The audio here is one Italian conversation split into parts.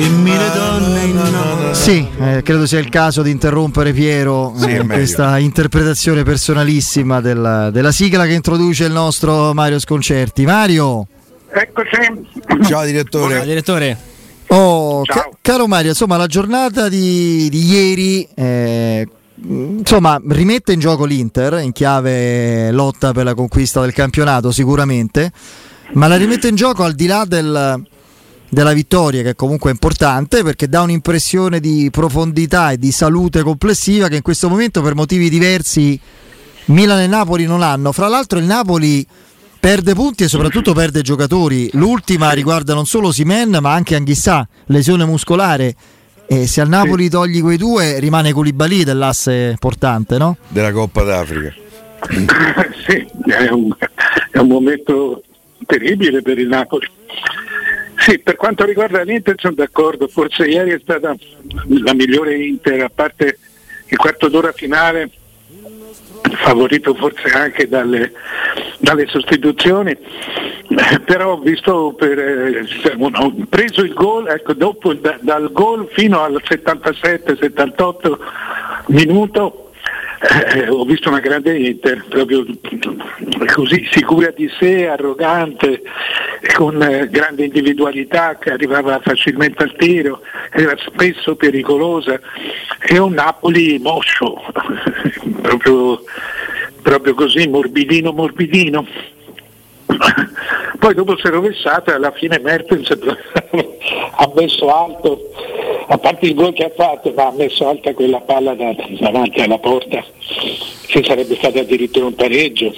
e mille donne innamorate. Sì, eh, credo sia il caso di interrompere Piero Sì, eh, questa interpretazione personalissima della, della sigla che introduce il nostro Mario Sconcerti. Mario, Eccoci. Ciao direttore. Ciao, direttore. oh, Ciao. ca- caro Mario, insomma la giornata di, di ieri eh, insomma, rimette in gioco l'Inter in chiave lotta per la conquista del campionato sicuramente, ma la rimette in gioco al di là del, della vittoria che comunque è importante perché dà un'impressione di profondità e di salute complessiva che in questo momento per motivi diversi Milan e Napoli non hanno. Fra l'altro il Napoli perde punti e soprattutto perde giocatori. L'ultima riguarda non solo Simen ma anche Anghissà, lesione muscolare. E se al Napoli togli quei due rimane Koulibaly dell'asse portante, no? Della Coppa d'Africa. sì, è un, è un momento terribile per il Napoli. Sì, per quanto riguarda l'Inter sono d'accordo, forse ieri è stata la migliore Inter, a parte il quarto d'ora finale, favorito forse anche dalle, dalle sostituzioni, Eh, però ho visto per, eh, ho preso il gol, ecco, dopo da- dal gol fino al 77-78 minuto eh, ho visto una grande Inter, proprio così sicura di sé, arrogante, con eh, grande individualità che arrivava facilmente al tiro, era spesso pericolosa e un Napoli moscio, proprio, proprio così, morbidino morbidino. Poi dopo si è rovesciata alla fine Mertens ha messo alto, a parte il gol che ha fatto, ma ha messo alta quella palla da- davanti alla porta, che sarebbe stato addirittura un pareggio,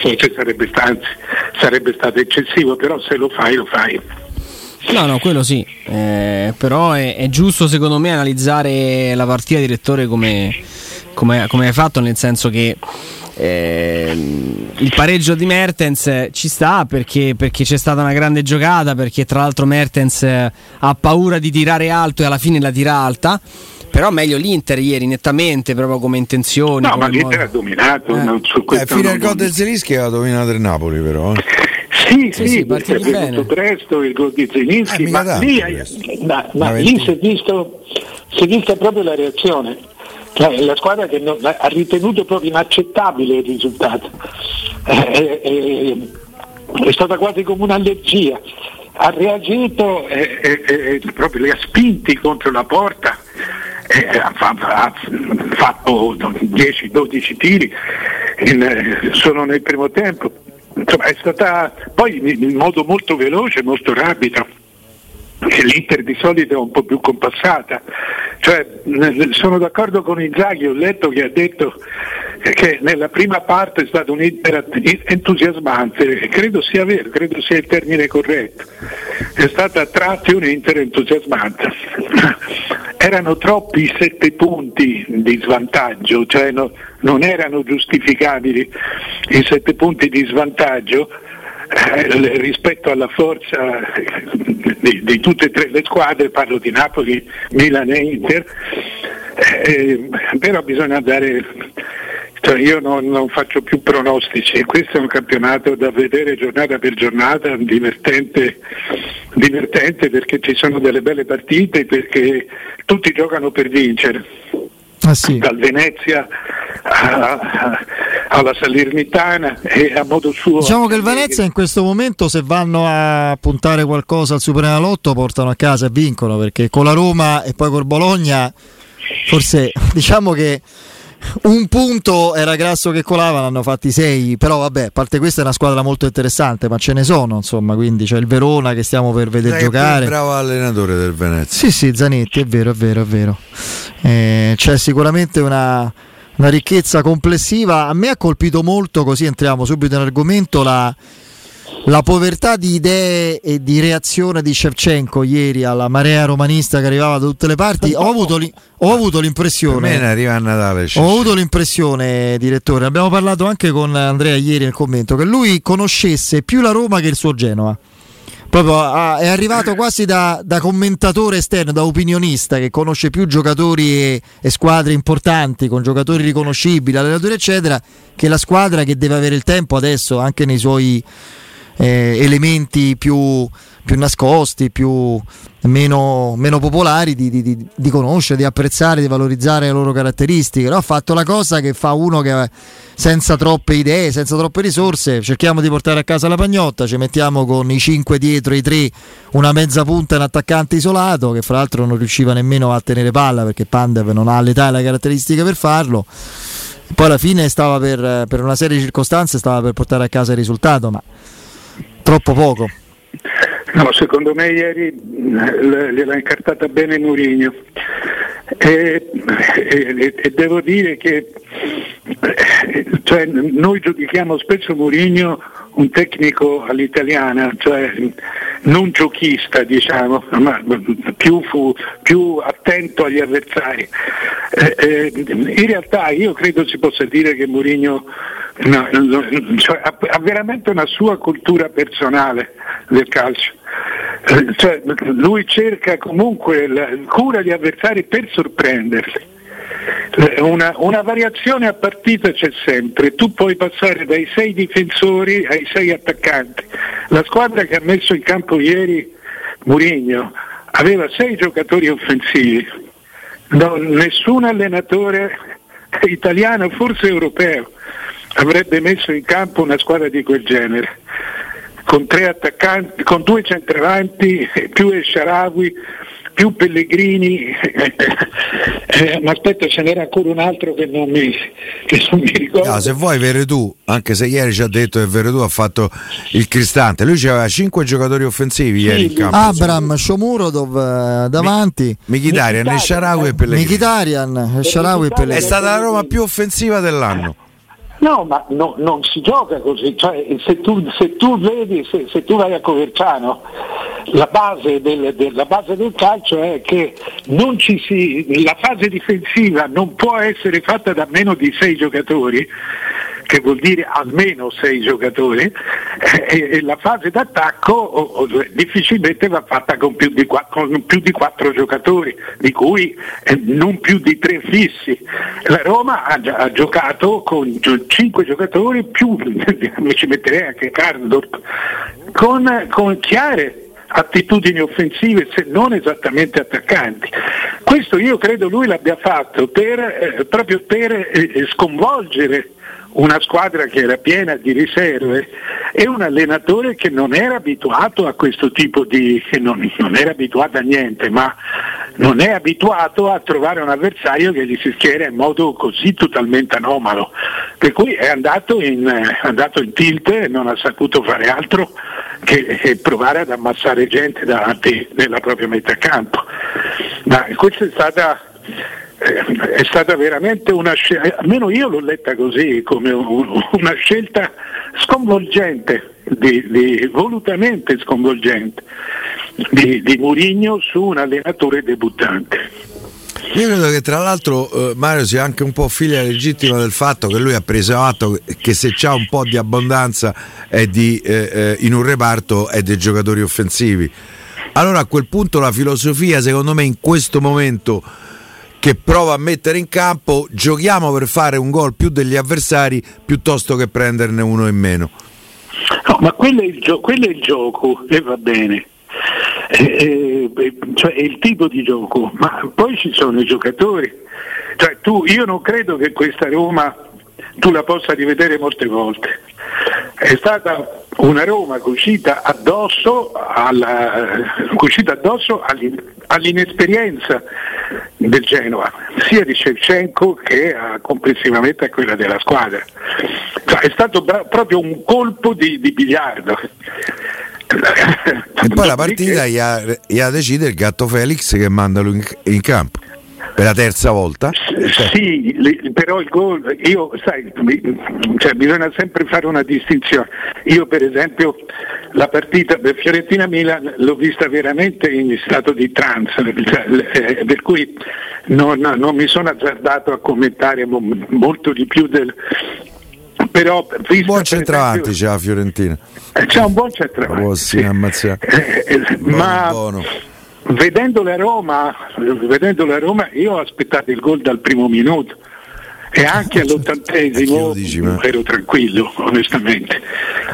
forse sarebbe sarebbe stato eccessivo, però se lo fai lo fai. No, no, quello sì. Eh, però è, è giusto secondo me analizzare la partita direttore come, come- come hai fatto, nel senso che ehm, il pareggio di Mertens ci sta perché, perché c'è stata una grande giocata, perché tra l'altro Mertens eh, ha paura di tirare alto e alla fine la tira alta. Però meglio l'Inter ieri, nettamente, proprio come intenzioni. No, come ma l'Inter modo. ha dominato, Eh. non- su Eh, fino al gol del Zelischi aveva dominato il Napoli però. eh. Sì, Sì, sì, sì, è venuto presto il gol di Zelinski, Eh, ma lì, ma- ma lì si, è visto, si è vista proprio la reazione. Cioè, la squadra che non- ha ritenuto proprio inaccettabile il risultato. Eh, eh, è stata quasi come un'allergia. Ha reagito e e- e proprio li ha spinti contro la porta. ha fa- ha fatto 10-12 tiri in, eh, solo nel primo tempo. Insomma, è stata poi in modo molto veloce, molto rapido che l'Inter di solito è un po' più compassata. Cioè, sono d'accordo con Inzaghi, ho letto che ha detto che nella prima parte è stato un Inter entusiasmante, credo sia vero, credo sia il termine corretto. È stata a tratti un Inter entusiasmante. Erano troppi i sette punti di svantaggio, cioè no- non erano giustificabili i sette punti di svantaggio eh, rispetto alla forza di, di tutte e tre le squadre, parlo di Napoli, Milan e Inter, eh, però bisogna dare, cioè io non, non faccio più pronostici, questo è un campionato da vedere giornata per giornata, divertente, divertente perché ci sono delle belle partite, perché tutti giocano per vincere Ah, sì. dal Venezia a- alla Salernitana e a modo suo. Diciamo che il Venezia in questo momento se vanno a puntare qualcosa al Superenalotto portano a casa e vincono perché con la Roma e poi col Bologna forse diciamo che un punto era grasso che colava, l'hanno fatti sei, però vabbè, a parte questa è una squadra molto interessante, ma ce ne sono insomma, quindi c'è il Verona che stiamo per vedere Dai, giocare. bravo allenatore del Venezia. Sì, sì, Zanetti, è vero, è vero, è vero. Eh, c'è sicuramente una, una ricchezza complessiva. A me ha colpito molto, così entriamo subito nell'argomento, la, la povertà di idee e di reazione di Shevchenko ieri alla marea romanista che arrivava da tutte le parti. Ho avuto, li- ho avuto Per me l'impressione. arriva a Natale. Ho avuto l'impressione, direttore, abbiamo parlato anche con Andrea ieri nel commento, che lui conoscesse più la Roma che il suo Genova. Proprio ah, è arrivato quasi da, da commentatore esterno, da opinionista che conosce più giocatori e, e squadre importanti, con giocatori riconoscibili, allenatori eccetera, che la squadra che deve avere il tempo adesso anche nei suoi eh, elementi più, più nascosti, più, meno, meno popolari di, di, di, di, conoscere, di apprezzare, di valorizzare le loro caratteristiche. No? Ha fatto la cosa che fa uno che senza troppe idee, senza troppe risorse, cerchiamo di portare a casa la pagnotta, ci mettiamo con i 5 dietro, i 3, una mezza punta un attaccante isolato che fra l'altro non riusciva nemmeno a tenere palla perché Pandev non ha l'età e le caratteristiche per farlo. Poi alla fine stava per, per una serie di circostanze stava per portare a casa il risultato, ma troppo poco. No, secondo me ieri gliel'ha incartata bene Mourinho e, e, e, devo dire che cioè, noi giudichiamo spesso Mourinho un tecnico all'italiana, cioè non giochista diciamo, ma più, fu, più attento agli avversari. Eh, eh, in realtà io credo si possa dire che Mourinho no, cioè, ha, ha veramente una sua cultura personale del calcio. Eh, cioè, lui cerca comunque, la, cura gli avversari per sorprenderli. Eh, una, una, variazione a partita c'è sempre, tu puoi passare dai sei difensori ai sei attaccanti. La squadra che ha messo in campo ieri Murigno aveva sei giocatori offensivi, non, nessun allenatore italiano, forse europeo, avrebbe messo in campo una squadra di quel genere. Con con due centravanti, più El Sharawi, più Pellegrini, eh, ma aspetta ce n'era ancora un altro che non mi, che non mi ricordo. No, se vuoi Veretù, anche se ieri ci ha detto che Veretù ha fatto il cristante, lui aveva cinque giocatori offensivi sì, ieri in campo. Abram, Shomurodov eh, davanti. Mkhitaryan, El Sharawi e Pellegrini. Mkhitaryan, El Sharawi e Pellegrini. È stata la Roma più offensiva dell'anno. No, ma no, non si gioca così, cioè, se, tu, se, tu, vedi, se, se, tu vai a Coverciano, la base del, del, la base del calcio è che si, la fase difensiva non può essere fatta da meno di sei giocatori, che vuol dire almeno sei giocatori, eh, e la fase d'attacco o, o, difficilmente va fatta con più, di, con più, di, quattro giocatori, di cui eh, non più di tre fissi. La Roma ha, ha giocato con cinque giocatori, più mi ci metterei anche Cardorp, con, con chiare attitudini offensive se non esattamente attaccanti. Questo io credo lui l'abbia fatto per, eh, proprio per eh, sconvolgere una squadra che era piena di riserve e un allenatore che non era abituato a questo tipo di, non, non era abituato a niente, ma non è abituato a trovare un avversario che gli si schiera in modo così totalmente anomalo, per cui è andato in, è andato in tilt e non ha saputo fare altro che, che provare ad ammassare gente davanti nella propria metà campo. Ma questa è stata è stata veramente una scelta, almeno io l'ho letta così, come una scelta sconvolgente, di, di, volutamente sconvolgente, di, di Murigno su un allenatore debuttante. Io credo che tra l'altro eh, Mario sia anche un po' figlia legittima del fatto che lui ha preso atto che se c'ha un po' di abbondanza di, eh, eh, in un reparto è dei giocatori offensivi. Allora a quel punto la filosofia secondo me in questo momento che prova a mettere in campo giochiamo per fare un gol più degli avversari piuttosto che prenderne uno in meno. No, ma quello è il, gio- quello è il gioco e va bene. Eh, eh, cioè è il tipo di gioco, ma poi ci sono i giocatori. Cioè, tu, io non credo che questa Roma tu la possa rivedere molte volte. È stata una Roma cucita addosso, alla, cucita addosso all'inesperienza del Genoa, sia di Shevchenko che a, complessivamente a quella della squadra. Cioè, è stato bra- proprio un colpo di, di biliardo. E poi la partita gli ha, gli ha deciso il gatto Felix che manda lui in, in campo per la terza volta? Sì, però il gol, io sai, cioè, bisogna sempre fare una distinzione. Io per esempio la partita per Fiorentina-Milan l'ho vista veramente in stato di trance, cioè, eh, per cui non, non, mi sono azzardato a commentare molto di più del... Però, un buon centravanti c'è la Fiorentina. Eh, c'è un buon centravanti. Sì. Eh, eh, ma... Buono vedendo la Roma, vedendo la Roma io ho aspettato il gol dal primo minuto e anche all'ottantesimo dici, ma- ero tranquillo, onestamente.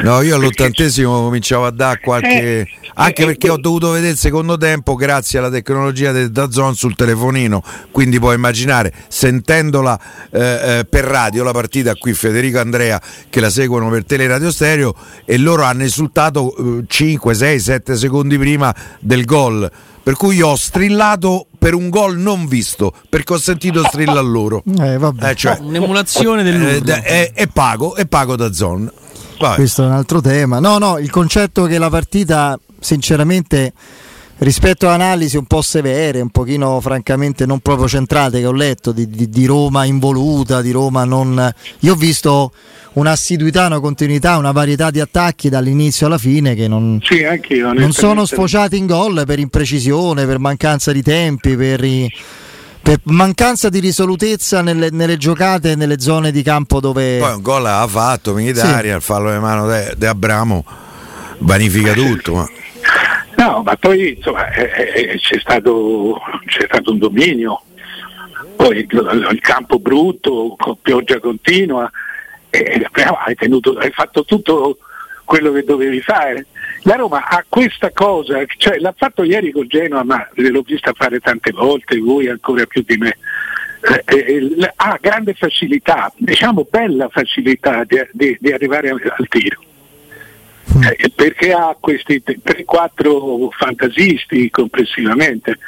No, io all'ottantesimo cominciavo a dare qualche. Eh, anche eh, perché eh, ho dovuto vedere il secondo tempo grazie alla tecnologia del Dazon sul telefonino. Quindi puoi immaginare, sentendola eh, eh, per radio, la partita qui Federico e Andrea che la seguono per teleradio stereo e loro hanno esultato eh, 5, 6, 7 secondi prima del gol. Per cui io ho strillato per un gol non visto, perché ho sentito strillare loro. Eh, vabbè. Eh, cioè, Un'emulazione eh, dell'urlo. da- e, pago, e pago da Zon. Vai. Questo è un altro tema. No, no, il concetto che la partita, sinceramente, rispetto a analisi un po' severe, un pochino francamente non proprio centrate che ho letto, di, di- di Roma involuta, di Roma non... Io ho visto un'assiduità, una continuità, una varietà di attacchi dall'inizio alla fine che non, Sì, anche io. non sono sfociati in gol per imprecisione, per mancanza di tempi, per, i- per mancanza di risolutezza nelle, nelle giocate e nelle zone di campo dove... Poi un gol ha fatto Militari, il fallo di mano di Abramo vanifica tutto. Ma... No, ma poi insomma, eh, eh, c'è, stato, c'è stato un dominio, poi il, il campo brutto, con pioggia continua, e però hai, tenuto, hai fatto tutto quello che dovevi fare. La Roma ha questa cosa, cioè l'ha fatto ieri col Genoa, ma l'ho vista fare tante volte, voi ancora più di me. Eh, eh, ha grande facilità, diciamo bella facilità di, di- di arrivare al tiro. Eh, perché ha questi 3-4 fantasisti complessivamente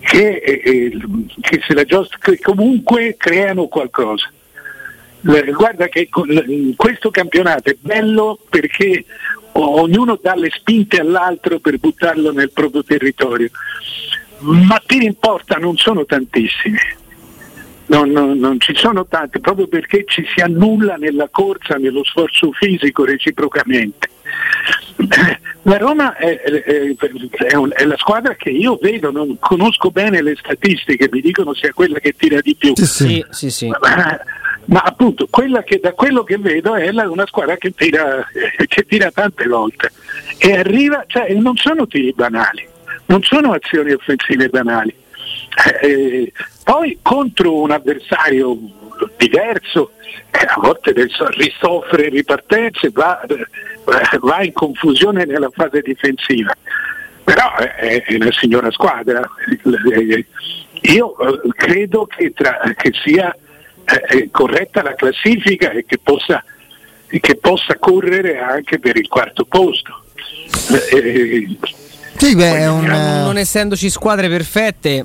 che, eh, eh, che giostra- che comunque creano qualcosa. Guarda che questo campionato è bello perché ognuno dà le spinte all'altro per buttarlo nel proprio territorio, ma tiri in porta non sono tantissimi. Non, non- non ci sono tanti, proprio perché ci si annulla nella corsa, nello sforzo fisico reciprocamente. La Roma è, è- è un- è la squadra che io vedo, non conosco bene le statistiche, mi dicono sia quella che tira di più. Sì, sì. Sì, sì, sì. Ma, ma appunto, quella che da quello che vedo è la- una squadra che tira, che tira tante volte e arriva, cioè non sono tiri banali, non sono azioni offensive banali. Eh, poi contro un avversario diverso, eh, a volte risoffre ripartenze, va, eh, va in confusione nella fase difensiva. Però è, una signora squadra. Io eh, credo che, tra- che sia eh, corretta la classifica e che possa, che possa correre anche per il quarto posto. Eh, Sì, beh, è un... non, non essendoci squadre perfette,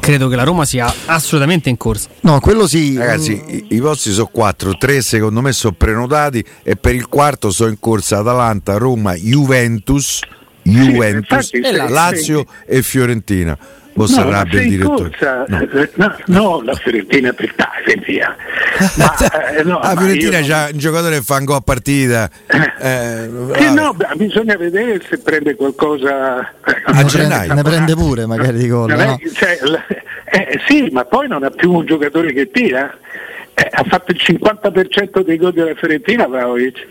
credo che la Roma sia assolutamente in corsa. No, quello sì. Ragazzi, i, i vostri sono quattro, tre secondo me sono prenotati e per il quarto sono in corsa Atalanta, Roma, Juventus, Juventus, infatti, sì, Lazio e Fiorentina. Voi si arrabbia il direttore. corsa, No. eh, no, no, la Fiorentina per via. Ma, eh, no, la Fiorentina io- c'ha un giocatore che fa un gol a partita. Eh, Sì, vabbè. no, beh, bisogna vedere se prende qualcosa. A ne, prende, gennaio. ne prende pure magari di gol. No? cioè, eh, sì, ma poi non ha più un giocatore che tira. Eh, ha fatto il 50% dei gol della Fiorentina, Vlahovic.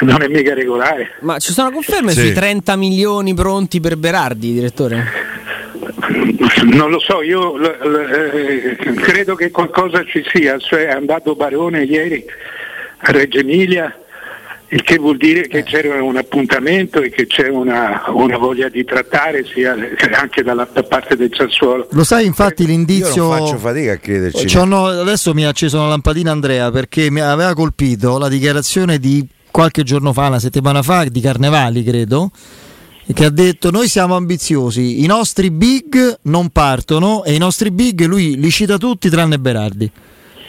Non è mica regolare. Ma ci sono conferme Sì. sui 30 milioni pronti per Berardi, direttore? Non lo so, io l- l- eh, credo che qualcosa ci sia, cioè è andato Barone ieri a Reggio Emilia, il che vuol dire che c'era un appuntamento e che c'è una, una voglia di trattare sia anche dalla da parte del Sassuolo. Lo sai, infatti, Io l'indizio. non faccio fatica a crederci. Ci hanno- adesso mi ha acceso una lampadina Andrea perché mi aveva colpito la dichiarazione di qualche giorno fa, una settimana fa, di Carnevali, credo, che ha detto noi siamo ambiziosi, i nostri big non partono e i nostri big lui li cita tutti tranne Berardi.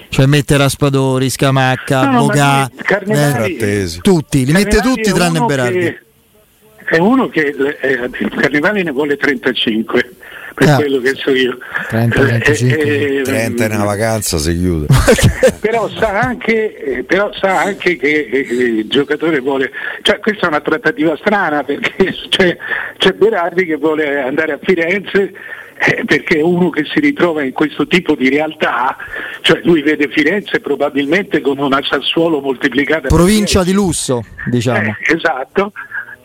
Cioè mette Raspadori, Scamacca, No, Carnevali- Frattesi. tutti, li mette Carnevali tutti è tranne Berardi. che- È uno che eh, il Carnevali ne vuole 35, per Ah. quello che so io. 30, 35. Eh, eh, 30 è una vacanza, si chiude. però sa anche, eh, però sa anche che eh, il giocatore vuole, cioè questa è una trattativa strana perché c'è, c'è Berardi che vuole andare a Firenze eh, perché è uno che si ritrova in questo tipo di realtà, cioè lui vede Firenze probabilmente con una Sassuolo moltiplicata Provincia 10. di lusso, diciamo. Eh, esatto.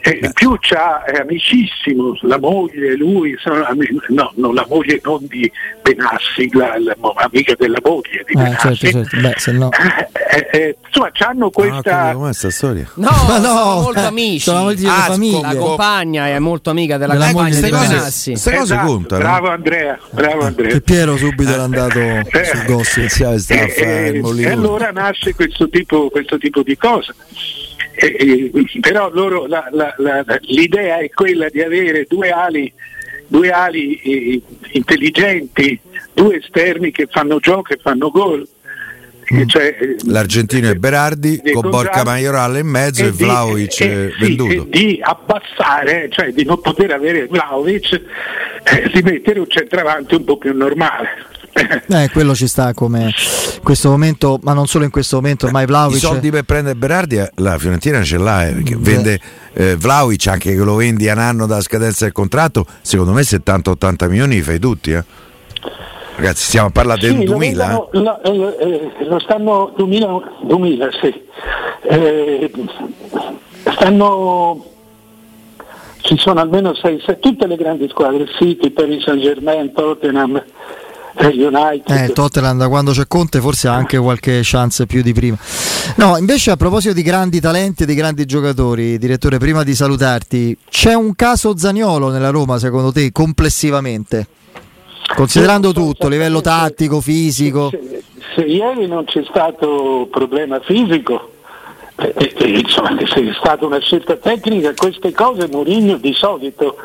E in più c'ha è amicissimo la moglie, lui, sono no, no, la moglie non di Benassi, la, la amica della moglie di Eh, Benassi. certo, certo. Beh, se no. Eh, eh, insomma, hanno Ah, questa. com'è sta storia? No, Ma no, sono molto eh, amici. sono molti Ah, famiglie. La compagna è molto amica della, Della compagna moglie di Benassi. Queste cose Esatto, contano. Bravo Andrea, bravo Andrea. Che Piero subito era andato Eh. sul gossip. Iniziava a stare a e allora nasce questo tipo, questo tipo di cosa. E- e- però loro, la- la- la- l'idea è quella di avere due ali, due ali eh, intelligenti, due esterni che fanno gioco e fanno gol. Mm. Cioè, eh, L'argentino è Berardi di con Borca Maiorale in mezzo e di- Vlaovic e- eh, venduto. e di abbassare, cioè di non poter avere Vlaovic, eh, di mettere un centravanti un po' più normale. Eh, quello ci sta come in questo momento, ma non solo in questo momento, ormai I Vlaovic soldi per prendere Berardi eh, la Fiorentina ce l'ha eh, perché vende eh, Vlaovic anche che lo vendi a un anno da scadenza del contratto secondo me 70-80 milioni li fai tutti eh. ragazzi stiamo a parlare del Sì, lo 2000 vendono- lo, eh, eh, lo stanno 2000, 2000 sì. Eh, stanno ci sono almeno 6, tutte le grandi squadre, City, Paris Saint Germain, Tottenham, eh, United. Eh, Tottenham da quando c'è Conte forse ha anche qualche chance più di prima. No, invece a proposito di grandi talenti e di grandi giocatori, direttore, prima di salutarti, c'è un caso Zaniolo nella Roma secondo te complessivamente? Considerando tutto, livello tattico, fisico. Se, se ieri non c'è stato problema fisico, eh, eh, insomma, se è stata una scelta tecnica, queste cose Mourinho di solito,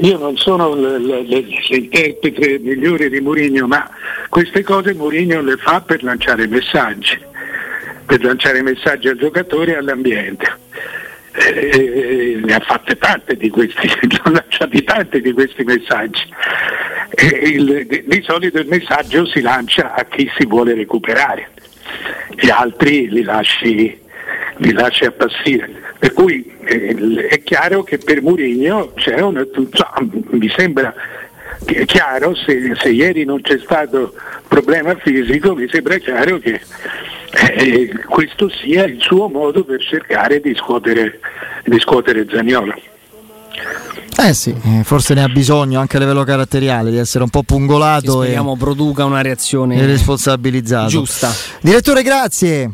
io non sono l'interprete migliore di Mourinho, ma queste cose Mourinho le fa per lanciare messaggi, per lanciare messaggi al giocatore e all'ambiente. Eh, ne ha fatte tante di questi, ne ha lanciati tanti di questi messaggi. E il- di solito il messaggio si lancia a chi si vuole recuperare, gli altri li lasci, li lasci appassire. Per cui eh, è chiaro che per Murigno c'è una, insomma, mi sembra chiaro se, se ieri non c'è stato problema fisico, mi sembra chiaro che eh, questo sia il suo modo per cercare di scuotere, di scuotere Zaniolo. Eh sì, eh, forse ne ha bisogno anche a livello caratteriale di essere un po' Che pungolato e, speriamo produca una reazione e responsabilizzato. giusta. Direttore, grazie.